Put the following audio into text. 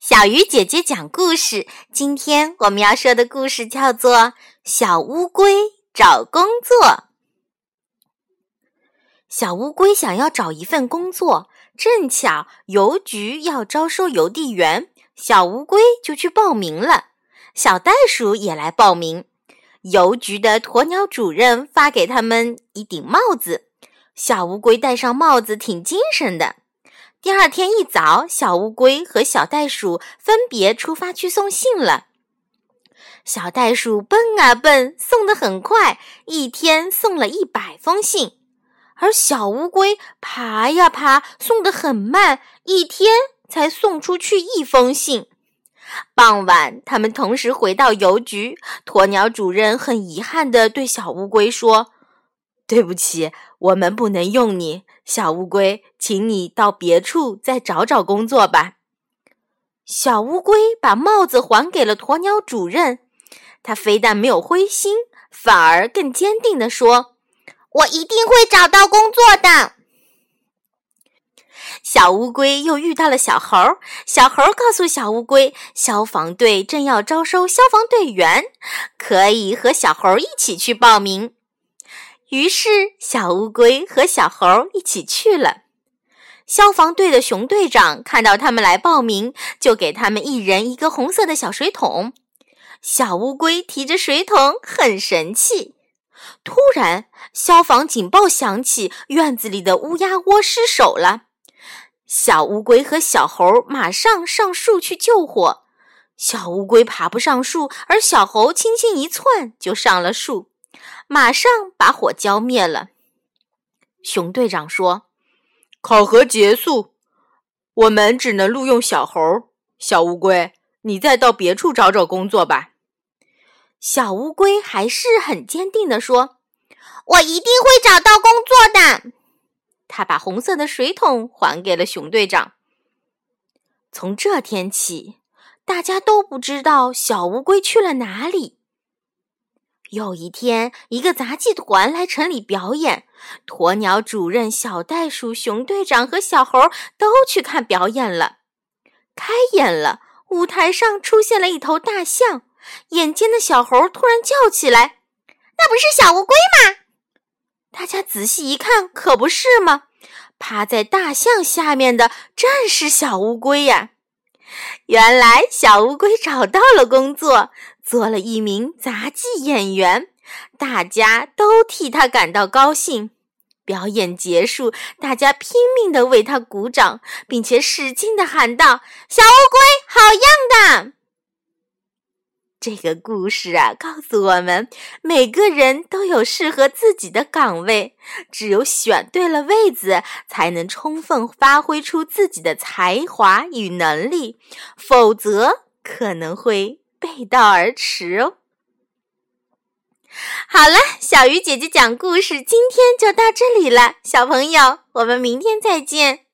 小鱼姐姐讲故事。今天我们要说的故事叫做《小乌龟找工作》。小乌龟想要找一份工作，正巧邮局要招收邮递员，小乌龟就去报名了。小袋鼠也来报名。邮局的鸵鸟主任发给他们一顶帽子，小乌龟戴上帽子挺精神的。第二天一早，小乌龟和小袋鼠分别出发去送信了。小袋鼠蹦啊蹦，送得很快，一天送了一百封信；而小乌龟爬呀爬，送得很慢，一天才送出去一封信。傍晚，他们同时回到邮局，鸵鸟主任很遗憾地对小乌龟说。对不起，我们不能用你，小乌龟，请你到别处再找找工作吧。小乌龟把帽子还给了鸵鸟主任，他非但没有灰心，反而更坚定地说：“我一定会找到工作的。”小乌龟又遇到了小猴，小猴告诉小乌龟，消防队正要招收消防队员，可以和小猴一起去报名。于是，小乌龟和小猴一起去了。消防队的熊队长看到他们来报名，就给他们一人一个红色的小水桶。小乌龟提着水桶，很神气。突然，消防警报响起，院子里的乌鸦窝失守了。小乌龟和小猴马上上树去救火。小乌龟爬不上树，而小猴轻轻一窜就上了树。马上把火浇灭了。熊队长说：“考核结束，我们只能录用小猴。小乌龟，你再到别处找找工作吧。”小乌龟还是很坚定地说：“我一定会找到工作的。”他把红色的水桶还给了熊队长。从这天起，大家都不知道小乌龟去了哪里。有一天，一个杂技团来城里表演，鸵鸟主任、小袋鼠、熊队长和小猴都去看表演了。开演了，舞台上出现了一头大象。眼尖的小猴突然叫起来：“那不是小乌龟吗？”大家仔细一看，可不是吗？趴在大象下面的正是小乌龟呀！原来，小乌龟找到了工作。做了一名杂技演员，大家都替他感到高兴。表演结束，大家拼命的为他鼓掌，并且使劲的喊道：“小乌龟，好样的！”这个故事啊，告诉我们，每个人都有适合自己的岗位，只有选对了位子，才能充分发挥出自己的才华与能力，否则可能会。背道而驰哦！好了，小鱼姐姐讲故事，今天就到这里了，小朋友，我们明天再见。